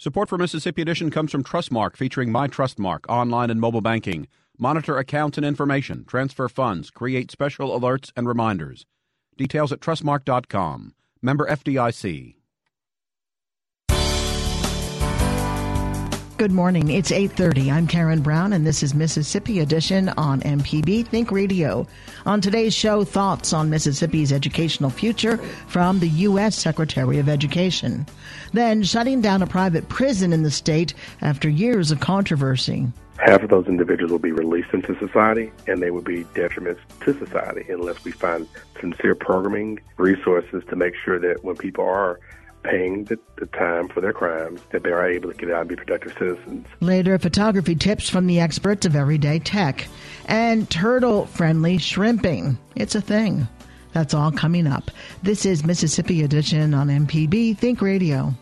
Support for Mississippi Edition comes from Trustmark, featuring My Trustmark online and mobile banking. Monitor accounts and information, transfer funds, create special alerts and reminders. Details at trustmark.com. Member FDIC. Good morning. It's 8:30. I'm Karen Brown and this is Mississippi Edition on MPB Think Radio. On today's show, thoughts on Mississippi's educational future from the US Secretary of Education. Then shutting down a private prison in the state after years of controversy. Half of those individuals will be released into society and they will be detriments to society unless we find sincere programming resources to make sure that when people are paying the, the, time for their crimes, that they are able to get out and be productive citizens. Later, photography tips from the experts of everyday tech and turtle friendly shrimping. It's a thing. That's all coming up. This is Mississippi Edition on MPB Think Radio.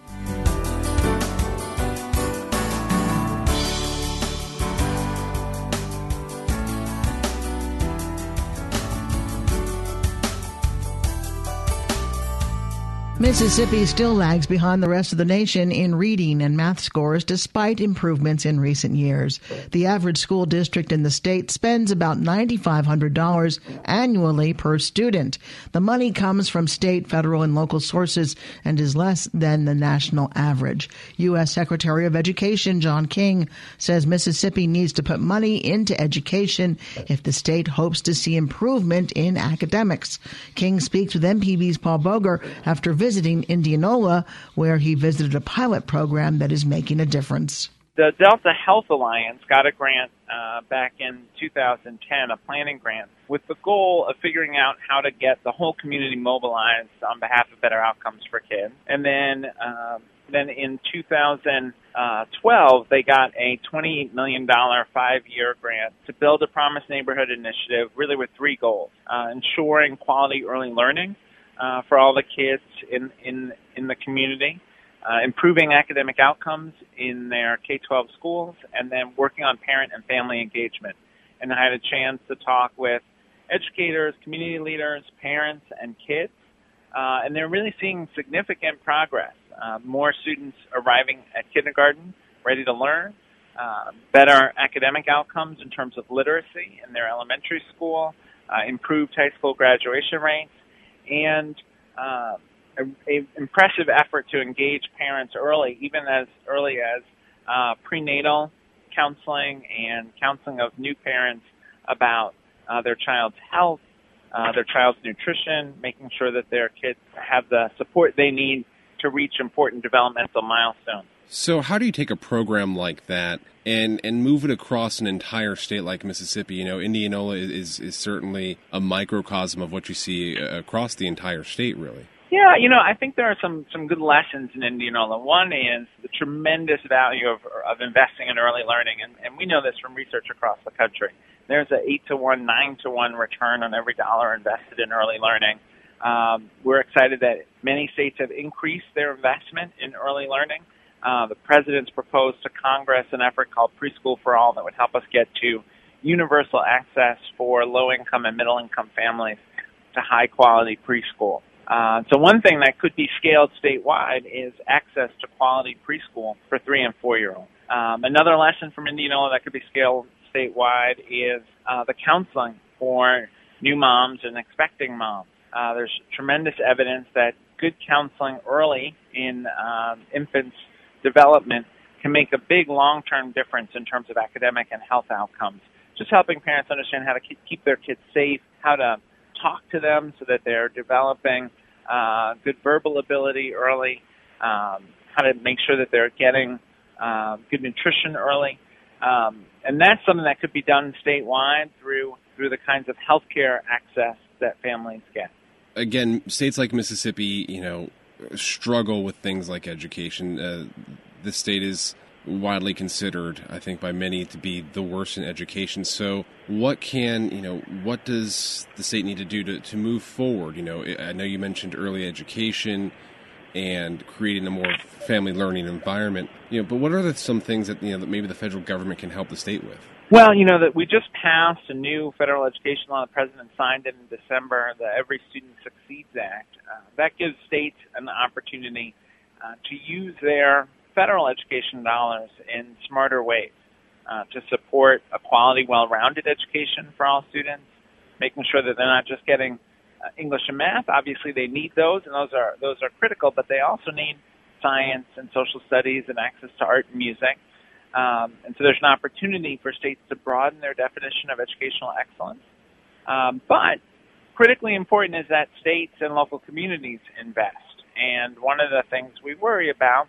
Mississippi still lags behind the rest of the nation in reading and math scores despite improvements in recent years. The average school district in the state spends about $9,500 annually per student. The money comes from state, federal, and local sources and is less than the national average. U.S. Secretary of Education John King says Mississippi needs to put money into education if the state hopes to see improvement in academics. King speaks with MPB's Paul Boger after visiting visiting Indianola, where he visited a pilot program that is making a difference. The Delta Health Alliance got a grant uh, back in 2010, a planning grant, with the goal of figuring out how to get the whole community mobilized on behalf of better outcomes for kids. And then, um, then in 2012, they got a $28 million five-year grant to build a Promise Neighborhood initiative, really with three goals: uh, ensuring quality early learning uh, for all the kids in in in the community, uh, improving academic outcomes in their K-12 schools, and then working on parent and family engagement. And I had a chance to talk with educators, community leaders, parents, and kids, uh, and they're really seeing significant progress. Uh, more students arriving at kindergarten ready to learn, uh, better academic outcomes in terms of literacy in their elementary school, uh, improved high school graduation rates, and uh, a, a, impressive effort to engage parents early, even as early as uh, prenatal counseling and counseling of new parents about uh, their child's health, uh, their child's nutrition, making sure that their kids have the support they need to reach important developmental milestones. So, how do you take a program like that and and move it across an entire state like Mississippi? You know, Indianola is is certainly a microcosm of what you see uh, across the entire state, really. Yeah, you know, I think there are some some good lessons in Indianola. One is the tremendous value of of investing in early learning, and, and we know this from research across the country. There's an eight to one, nine to one return on every dollar invested in early learning. Um, we're excited that many states have increased their investment in early learning. Uh, the president's proposed to Congress an effort called Preschool for All that would help us get to universal access for low income and middle income families to high quality preschool. Uh, so one thing that could be scaled statewide is access to quality preschool for three and four year olds. Um, another lesson from Indianola that could be scaled statewide is uh, the counseling for new moms and expecting moms. Uh, there's tremendous evidence that good counseling early in um, infants development can make a big long-term difference in terms of academic and health outcomes. Just helping parents understand how to keep their kids safe, how to talk to them so that they're developing uh, good verbal ability early, um, how to make sure that they're getting uh, good nutrition early, um, and that's something that could be done statewide through through the kinds of healthcare access that families get. Again, states like Mississippi, you know, struggle with things like education. Uh, the state is widely considered, I think, by many to be the worst in education. So, what can you know? What does the state need to do to, to move forward? You know, I know you mentioned early education and creating a more family learning environment. You know, but what are the, some things that you know that maybe the federal government can help the state with? Well, you know that we just passed a new federal education law. The president signed it in December, the Every Student Succeeds Act. Uh, that gives states an opportunity uh, to use their federal education dollars in smarter ways uh, to support a quality, well-rounded education for all students, making sure that they're not just getting uh, English and math. Obviously, they need those, and those are those are critical. But they also need science and social studies and access to art and music. Um, and so there's an opportunity for states to broaden their definition of educational excellence. Um, but critically important is that states and local communities invest. And one of the things we worry about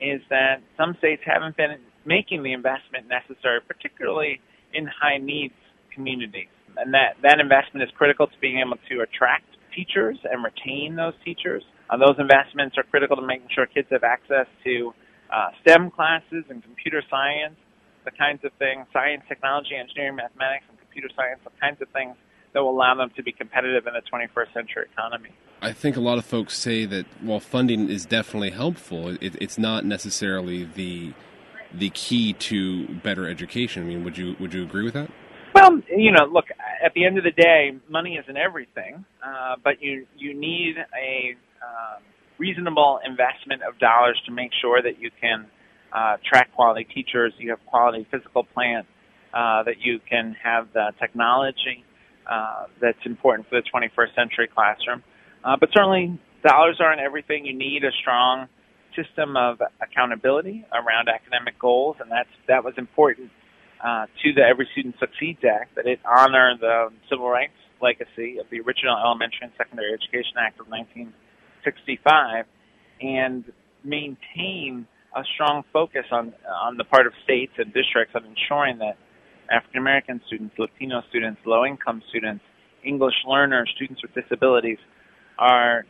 is that some states haven't been making the investment necessary, particularly in high needs communities. And that, that investment is critical to being able to attract teachers and retain those teachers. Uh, those investments are critical to making sure kids have access to uh, STEM classes and computer science, the kinds of things, science, technology, engineering, mathematics, and computer science, the kinds of things that will allow them to be competitive in the 21st century economy. I think a lot of folks say that while funding is definitely helpful, it, it's not necessarily the the key to better education. I mean, would you would you agree with that? Well, you know, look, at the end of the day, money isn't everything, uh, but you you need a um, reasonable investment of dollars to make sure that you can uh, track quality teachers, you have quality physical plant, uh, that you can have the technology uh, that's important for the 21st century classroom. Uh, but certainly, dollars aren't everything. You need a strong system of accountability around academic goals, and that's that was important uh, to the Every Student Succeeds Act that it honor the civil rights legacy of the original Elementary and Secondary Education Act of 19. 65 and maintain a strong focus on on the part of states and districts on ensuring that African American students, Latino students, low income students, English learners, students with disabilities are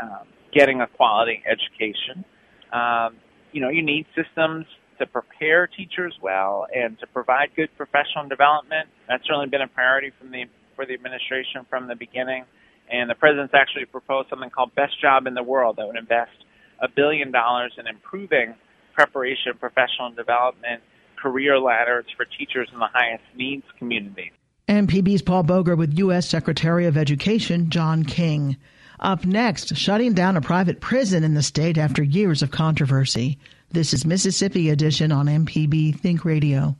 um, getting a quality education. Um, you know, you need systems to prepare teachers well and to provide good professional development. That's certainly been a priority from the for the administration from the beginning. And the president's actually proposed something called Best Job in the World that would invest a billion dollars in improving preparation, professional development, career ladders for teachers in the highest needs communities. MPB's Paul Boger with U.S. Secretary of Education John King. Up next, shutting down a private prison in the state after years of controversy. This is Mississippi Edition on MPB Think Radio.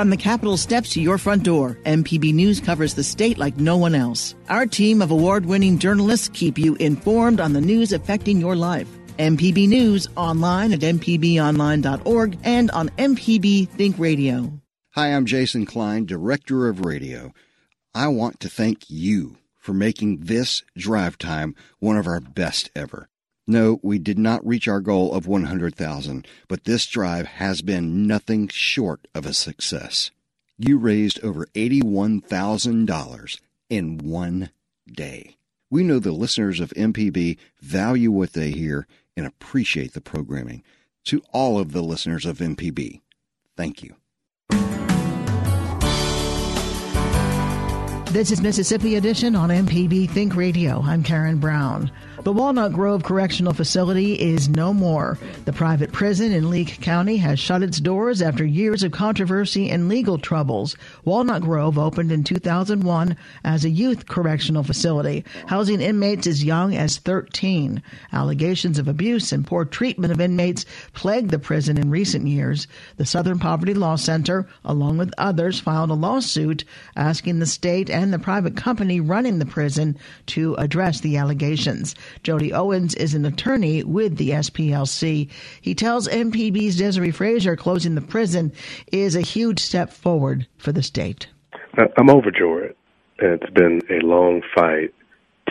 From the Capitol steps to your front door, MPB News covers the state like no one else. Our team of award winning journalists keep you informed on the news affecting your life. MPB News online at MPBOnline.org and on MPB Think Radio. Hi, I'm Jason Klein, Director of Radio. I want to thank you for making this drive time one of our best ever. No, we did not reach our goal of 100,000, but this drive has been nothing short of a success. You raised over $81,000 in one day. We know the listeners of MPB value what they hear and appreciate the programming. To all of the listeners of MPB, thank you. This is Mississippi Edition on MPB Think Radio. I'm Karen Brown. The Walnut Grove Correctional Facility is no more. The private prison in Leake County has shut its doors after years of controversy and legal troubles. Walnut Grove opened in 2001 as a youth correctional facility, housing inmates as young as 13. Allegations of abuse and poor treatment of inmates plagued the prison in recent years. The Southern Poverty Law Center, along with others, filed a lawsuit asking the state and the private company running the prison to address the allegations. Jody Owens is an attorney with the SPLC. He tells MPB's Desiree Fraser closing the prison is a huge step forward for the state. I'm overjoyed. It's been a long fight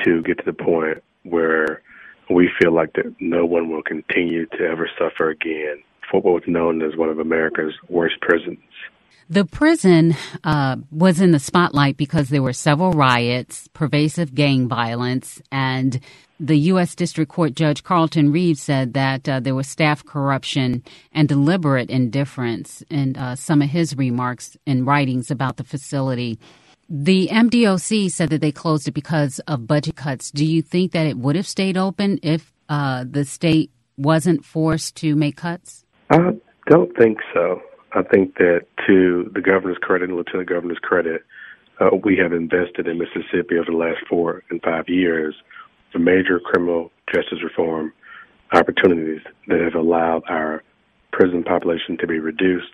to get to the point where we feel like that no one will continue to ever suffer again for what was known as one of America's worst prisons. The prison uh, was in the spotlight because there were several riots, pervasive gang violence, and the U.S. District Court Judge Carlton Reeves said that uh, there was staff corruption and deliberate indifference in uh, some of his remarks and writings about the facility. The MDOC said that they closed it because of budget cuts. Do you think that it would have stayed open if uh, the state wasn't forced to make cuts? I don't think so. I think that to the governor's credit and lieutenant governor's credit, uh, we have invested in Mississippi over the last four and five years for major criminal justice reform opportunities that have allowed our prison population to be reduced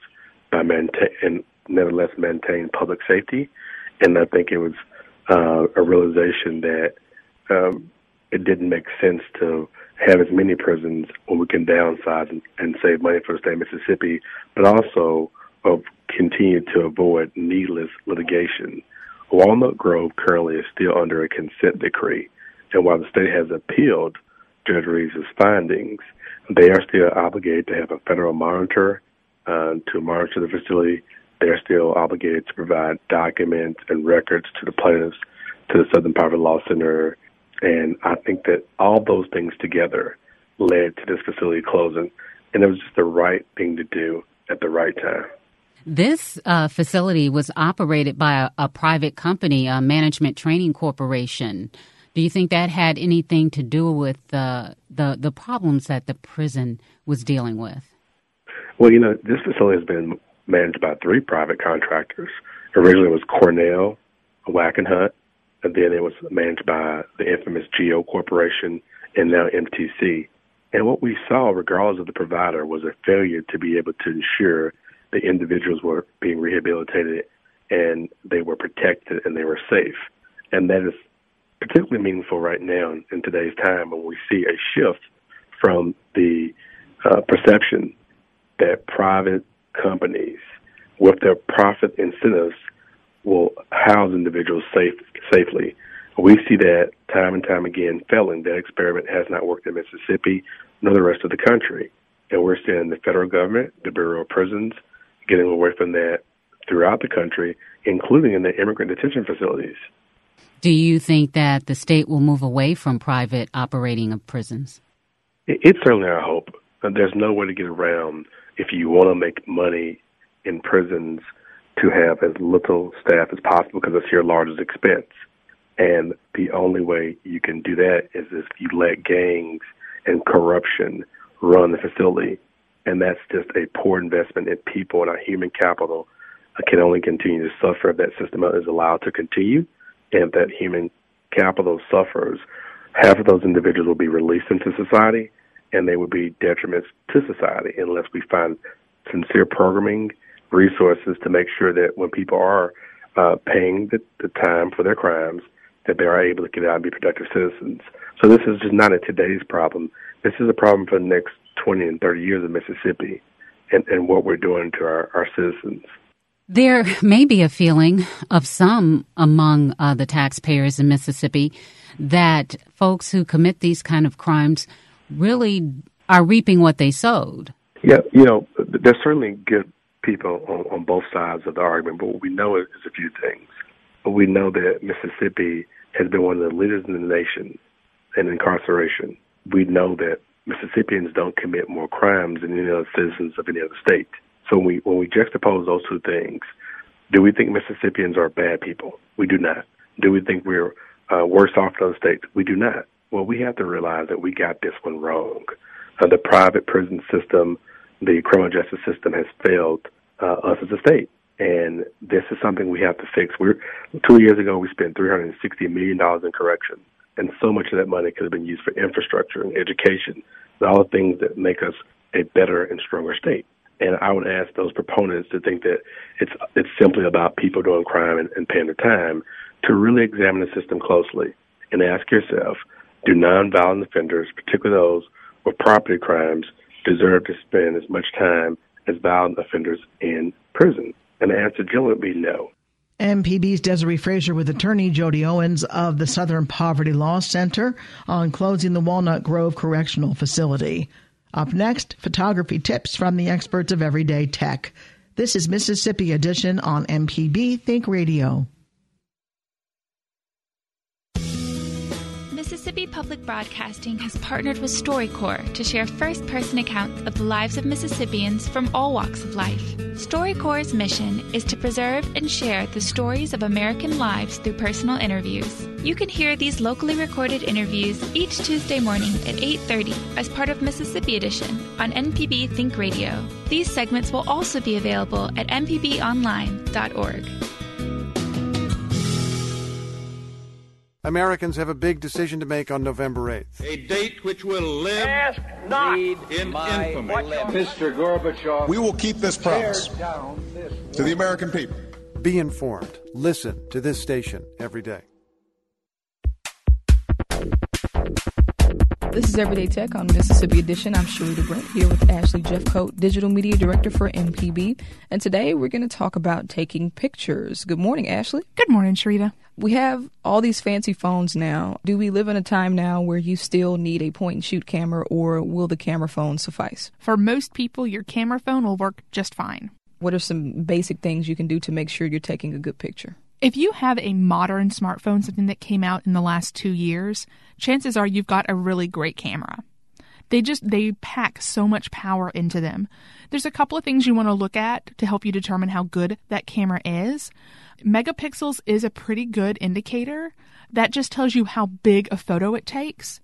by maintain and nevertheless maintain public safety. And I think it was uh, a realization that um, it didn't make sense to have as many prisons when we can downsize and, and save money for the state of Mississippi, but also of continue to avoid needless litigation. Walnut Grove currently is still under a consent decree, and while the state has appealed Judge Reeves' findings, they are still obligated to have a federal monitor uh, to monitor the facility. They're still obligated to provide documents and records to the plaintiffs, to the Southern Poverty Law Center, and I think that all those things together led to this facility closing, and it was just the right thing to do at the right time. This uh, facility was operated by a, a, private company, a management training corporation. Do you think that had anything to do with uh, the the problems that the prison was dealing with? Well, you know, this facility has been managed by three private contractors. Originally, it was Cornell, Wackenhut, and then it was managed by the infamous GEO Corporation and now MTC. And what we saw, regardless of the provider, was a failure to be able to ensure the individuals were being rehabilitated and they were protected and they were safe. And that is particularly meaningful right now in, in today's time when we see a shift from the uh, perception that private companies, with their profit incentives, will house individuals safe, safely. We see that time and time again failing. That experiment has not worked in Mississippi nor the rest of the country. And we're seeing the federal government, the Bureau of Prisons, getting away from that throughout the country, including in the immigrant detention facilities. Do you think that the state will move away from private operating of prisons? It's certainly our hope. There's no way to get around if you want to make money in prisons to have as little staff as possible because it's your largest expense. And the only way you can do that is if you let gangs and corruption run the facility. And that's just a poor investment in people and our human capital can only continue to suffer if that system is allowed to continue. And that human capital suffers, half of those individuals will be released into society and they would be detriments to society unless we find sincere programming resources to make sure that when people are uh, paying the, the time for their crimes, that they are able to get out and be productive citizens. So this is just not a today's problem. This is a problem for the next 20 and 30 years of Mississippi and, and what we're doing to our, our citizens. There may be a feeling of some among uh, the taxpayers in Mississippi that folks who commit these kind of crimes really are reaping what they sowed. Yeah, you know, there's certainly good people on, on both sides of the argument, but what we know is a few things. We know that Mississippi has been one of the leaders in the nation in incarceration. We know that Mississippians don't commit more crimes than any other citizens of any other state. So when we when we juxtapose those two things, do we think Mississippians are bad people? We do not. Do we think we're uh, worse off than other states? We do not. Well, we have to realize that we got this one wrong. Uh, the private prison system, the criminal justice system has failed uh, us as a state. And this is something we have to fix. We're two years ago we spent three hundred and sixty million dollars in correction, and so much of that money could have been used for infrastructure and education, and all the things that make us a better and stronger state. And I would ask those proponents to think that it's it's simply about people doing crime and, and paying their time to really examine the system closely and ask yourself, do nonviolent offenders, particularly those with property crimes, deserve to spend as much time as violent offenders in prison? And the answer generally would be no. MPB's Desiree Frazier with attorney Jody Owens of the Southern Poverty Law Center on closing the Walnut Grove Correctional Facility. Up next, photography tips from the experts of everyday tech. This is Mississippi Edition on MPB Think Radio. Mississippi Public Broadcasting has partnered with StoryCorps to share first person accounts of the lives of Mississippians from all walks of life. StoryCorps' mission is to preserve and share the stories of American lives through personal interviews. You can hear these locally recorded interviews each Tuesday morning at 8:30 as part of Mississippi Edition on MPB Think Radio. These segments will also be available at mpbonline.org. Americans have a big decision to make on November 8th. A date which will live Ask not in infamy. Mr. Gorbachev. We will keep this promise to the American people. Be informed. Listen to this station every day. This is Everyday Tech on Mississippi Edition. I'm Sharita Brent here with Ashley Jeffcoat, Digital Media Director for MPB. And today we're going to talk about taking pictures. Good morning, Ashley. Good morning, Sharita. We have all these fancy phones now. Do we live in a time now where you still need a point and shoot camera, or will the camera phone suffice? For most people, your camera phone will work just fine. What are some basic things you can do to make sure you're taking a good picture? If you have a modern smartphone, something that came out in the last two years, chances are you've got a really great camera. They just they pack so much power into them. There's a couple of things you want to look at to help you determine how good that camera is. Megapixels is a pretty good indicator. That just tells you how big a photo it takes.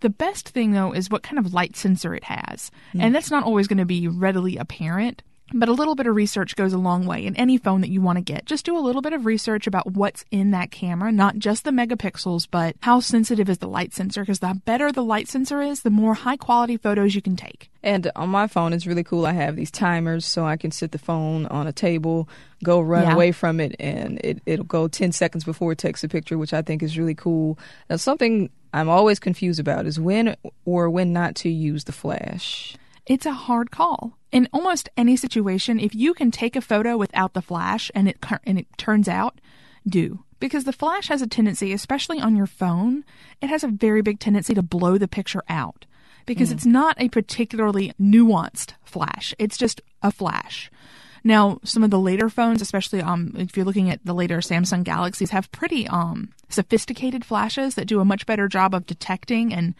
The best thing though is what kind of light sensor it has. Mm. And that's not always going to be readily apparent. But a little bit of research goes a long way in any phone that you want to get. Just do a little bit of research about what's in that camera, not just the megapixels, but how sensitive is the light sensor, because the better the light sensor is, the more high quality photos you can take. And on my phone, it's really cool. I have these timers so I can sit the phone on a table, go run yeah. away from it, and it, it'll go 10 seconds before it takes a picture, which I think is really cool. Now, something I'm always confused about is when or when not to use the flash. It's a hard call in almost any situation, if you can take a photo without the flash and it and it turns out, do because the flash has a tendency, especially on your phone, it has a very big tendency to blow the picture out because mm. it's not a particularly nuanced flash. It's just a flash. Now, some of the later phones, especially um, if you're looking at the later Samsung Galaxies, have pretty um, sophisticated flashes that do a much better job of detecting and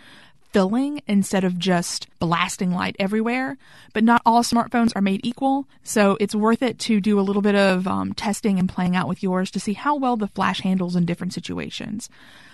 filling instead of just blasting light everywhere. But not all smartphones are made equal, so it's worth it to do a little bit of um, testing and playing out with yours to see how well the flash handles in different situations.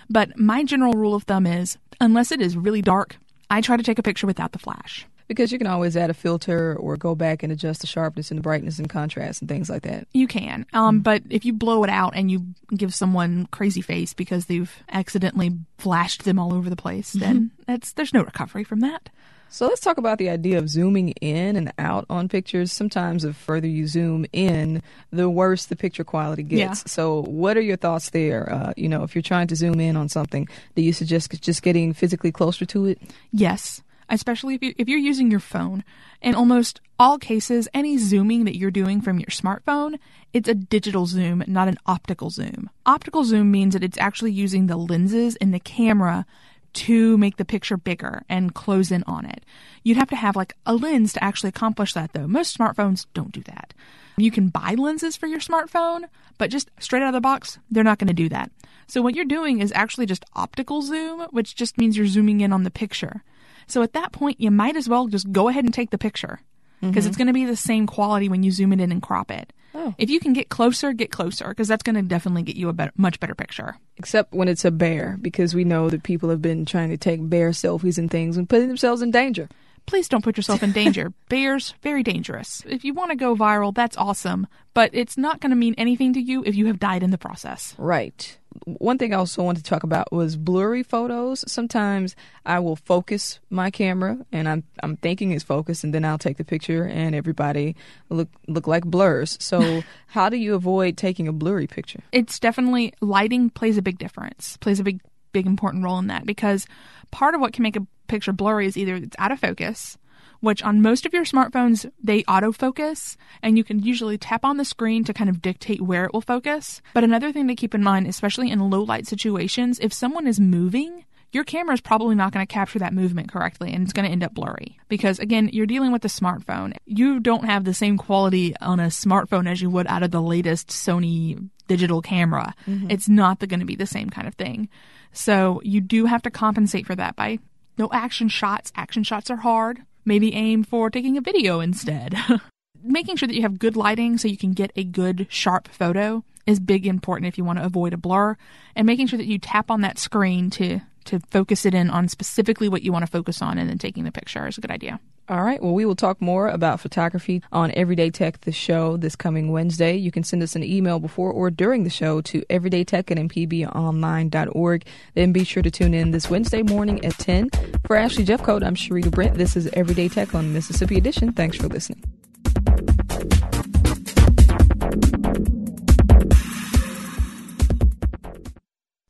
But my general rule of thumb is unless it is really dark, I try to take a picture without the flash because you can always add a filter or go back and adjust the sharpness and the brightness and contrast and things like that. You can. Um, mm-hmm. But if you blow it out and you give someone crazy face because they've accidentally flashed them all over the place, mm-hmm. then that's there's no recovery from that. So let's talk about the idea of zooming in and out on pictures. Sometimes the further you zoom in, the worse the picture quality gets. Yeah. So what are your thoughts there? Uh, you know, if you're trying to zoom in on something, do you suggest just getting physically closer to it? Yes especially if, you, if you're using your phone. In almost all cases, any zooming that you're doing from your smartphone, it's a digital zoom, not an optical zoom. Optical zoom means that it's actually using the lenses in the camera to make the picture bigger and close in on it. You'd have to have like a lens to actually accomplish that though. Most smartphones don't do that. You can buy lenses for your smartphone, but just straight out of the box, they're not going to do that. So what you're doing is actually just optical zoom, which just means you're zooming in on the picture. So at that point, you might as well just go ahead and take the picture because mm-hmm. it's going to be the same quality when you zoom it in and crop it. Oh. If you can get closer, get closer because that's going to definitely get you a better, much better picture. Except when it's a bear because we know that people have been trying to take bear selfies and things and putting themselves in danger. Please don't put yourself in danger. Bears, very dangerous. If you want to go viral, that's awesome, but it's not going to mean anything to you if you have died in the process. Right one thing I also wanted to talk about was blurry photos. Sometimes I will focus my camera and I'm I'm thinking it's focused and then I'll take the picture and everybody look look like blurs. So how do you avoid taking a blurry picture? It's definitely lighting plays a big difference. Plays a big big important role in that because part of what can make a picture blurry is either it's out of focus which on most of your smartphones, they autofocus, and you can usually tap on the screen to kind of dictate where it will focus. But another thing to keep in mind, especially in low light situations, if someone is moving, your camera is probably not going to capture that movement correctly and it's going to end up blurry. Because again, you're dealing with a smartphone. You don't have the same quality on a smartphone as you would out of the latest Sony digital camera. Mm-hmm. It's not going to be the same kind of thing. So you do have to compensate for that by no action shots. Action shots are hard. Maybe aim for taking a video instead. Making sure that you have good lighting so you can get a good sharp photo is big important if you want to avoid a blur and making sure that you tap on that screen to to focus it in on specifically what you want to focus on and then taking the picture is a good idea. All right. Well, we will talk more about photography on Everyday Tech, the show, this coming Wednesday. You can send us an email before or during the show to everydaytech at mpbonline.org. Then be sure to tune in this Wednesday morning at 10. For Ashley Jeffcoat, I'm Sharita Brent. This is Everyday Tech on Mississippi Edition. Thanks for listening.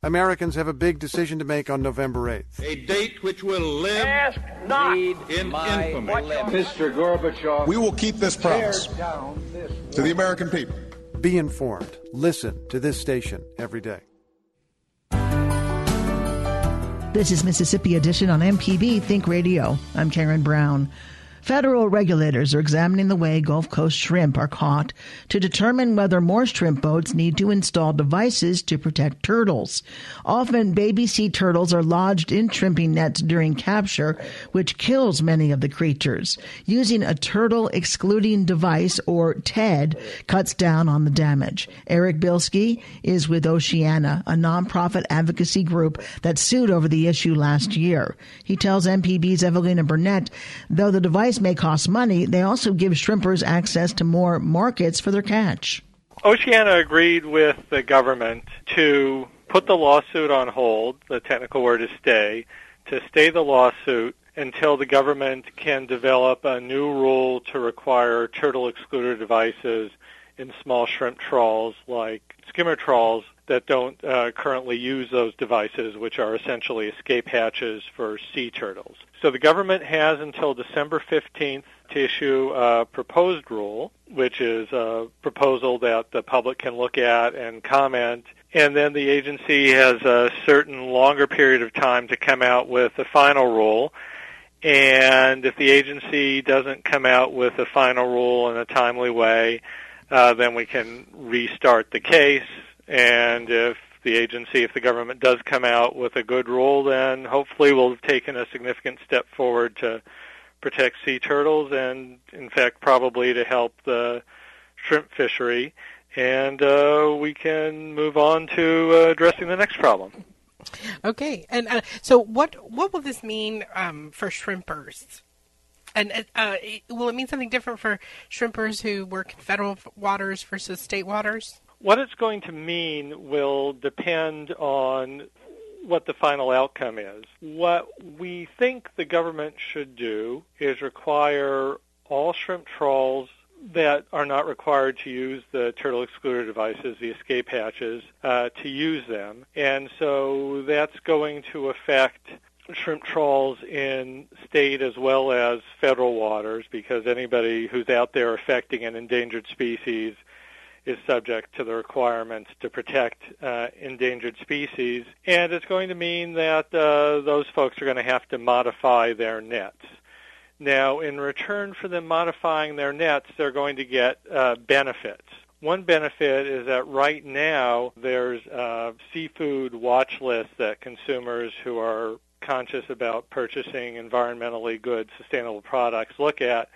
Americans have a big decision to make on November 8th. A date which will live Ask not in infamy. Mr. Gorbachev. We will keep this promise this to the American people. Be informed. Listen to this station every day. This is Mississippi Edition on MPB Think Radio. I'm Karen Brown. Federal regulators are examining the way Gulf Coast shrimp are caught to determine whether more shrimp boats need to install devices to protect turtles. Often baby sea turtles are lodged in shrimping nets during capture, which kills many of the creatures. Using a turtle excluding device or TED cuts down on the damage. Eric Bilsky is with Oceana, a nonprofit advocacy group that sued over the issue last year. He tells MPB's Evelina Burnett, though the device may cost money, they also give shrimpers access to more markets for their catch. Oceana agreed with the government to put the lawsuit on hold, the technical word is stay, to stay the lawsuit until the government can develop a new rule to require turtle excluder devices in small shrimp trawls like skimmer trawls that don't uh, currently use those devices, which are essentially escape hatches for sea turtles. So the government has until December 15th to issue a proposed rule, which is a proposal that the public can look at and comment. And then the agency has a certain longer period of time to come out with a final rule. And if the agency doesn't come out with a final rule in a timely way, uh, then we can restart the case. And if the agency, if the government does come out with a good rule, then hopefully we'll have taken a significant step forward to protect sea turtles and, in fact, probably to help the shrimp fishery. And uh, we can move on to uh, addressing the next problem. Okay, and uh, so what what will this mean um, for shrimpers? And uh, uh, will it mean something different for shrimpers who work in federal waters versus state waters? What it's going to mean will depend on what the final outcome is. What we think the government should do is require all shrimp trawls that are not required to use the turtle excluder devices, the escape hatches, uh, to use them. And so that's going to affect shrimp trawls in state as well as federal waters because anybody who's out there affecting an endangered species is subject to the requirements to protect uh, endangered species, and it's going to mean that uh, those folks are going to have to modify their nets. Now, in return for them modifying their nets, they're going to get uh, benefits. One benefit is that right now there's a seafood watch list that consumers who are conscious about purchasing environmentally good, sustainable products look at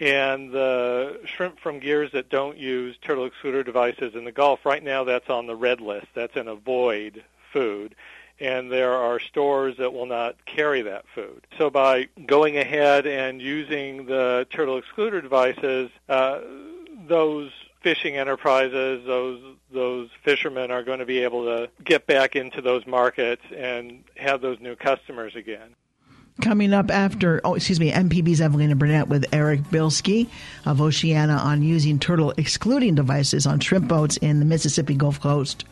and the shrimp from gears that don't use turtle excluder devices in the Gulf, right now that's on the red list. That's an avoid food. And there are stores that will not carry that food. So by going ahead and using the turtle excluder devices, uh, those fishing enterprises, those those fishermen are going to be able to get back into those markets and have those new customers again. Coming up after, oh, excuse me, MPB's Evelina Burnett with Eric Bilsky of Oceana on using turtle excluding devices on shrimp boats in the Mississippi Gulf Coast.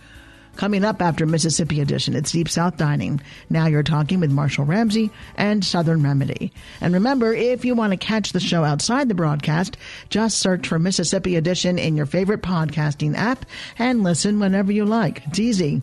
Coming up after Mississippi Edition, it's Deep South Dining. Now you're talking with Marshall Ramsey and Southern Remedy. And remember, if you want to catch the show outside the broadcast, just search for Mississippi Edition in your favorite podcasting app and listen whenever you like. It's easy.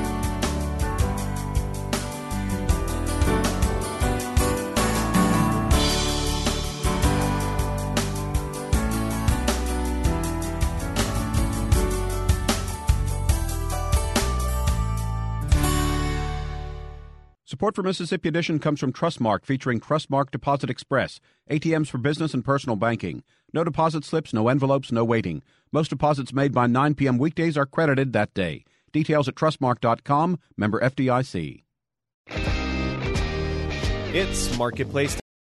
Support for Mississippi Edition comes from Trustmark, featuring Trustmark Deposit Express, ATMs for business and personal banking. No deposit slips, no envelopes, no waiting. Most deposits made by 9 p.m. weekdays are credited that day. Details at trustmark.com, member FDIC. It's Marketplace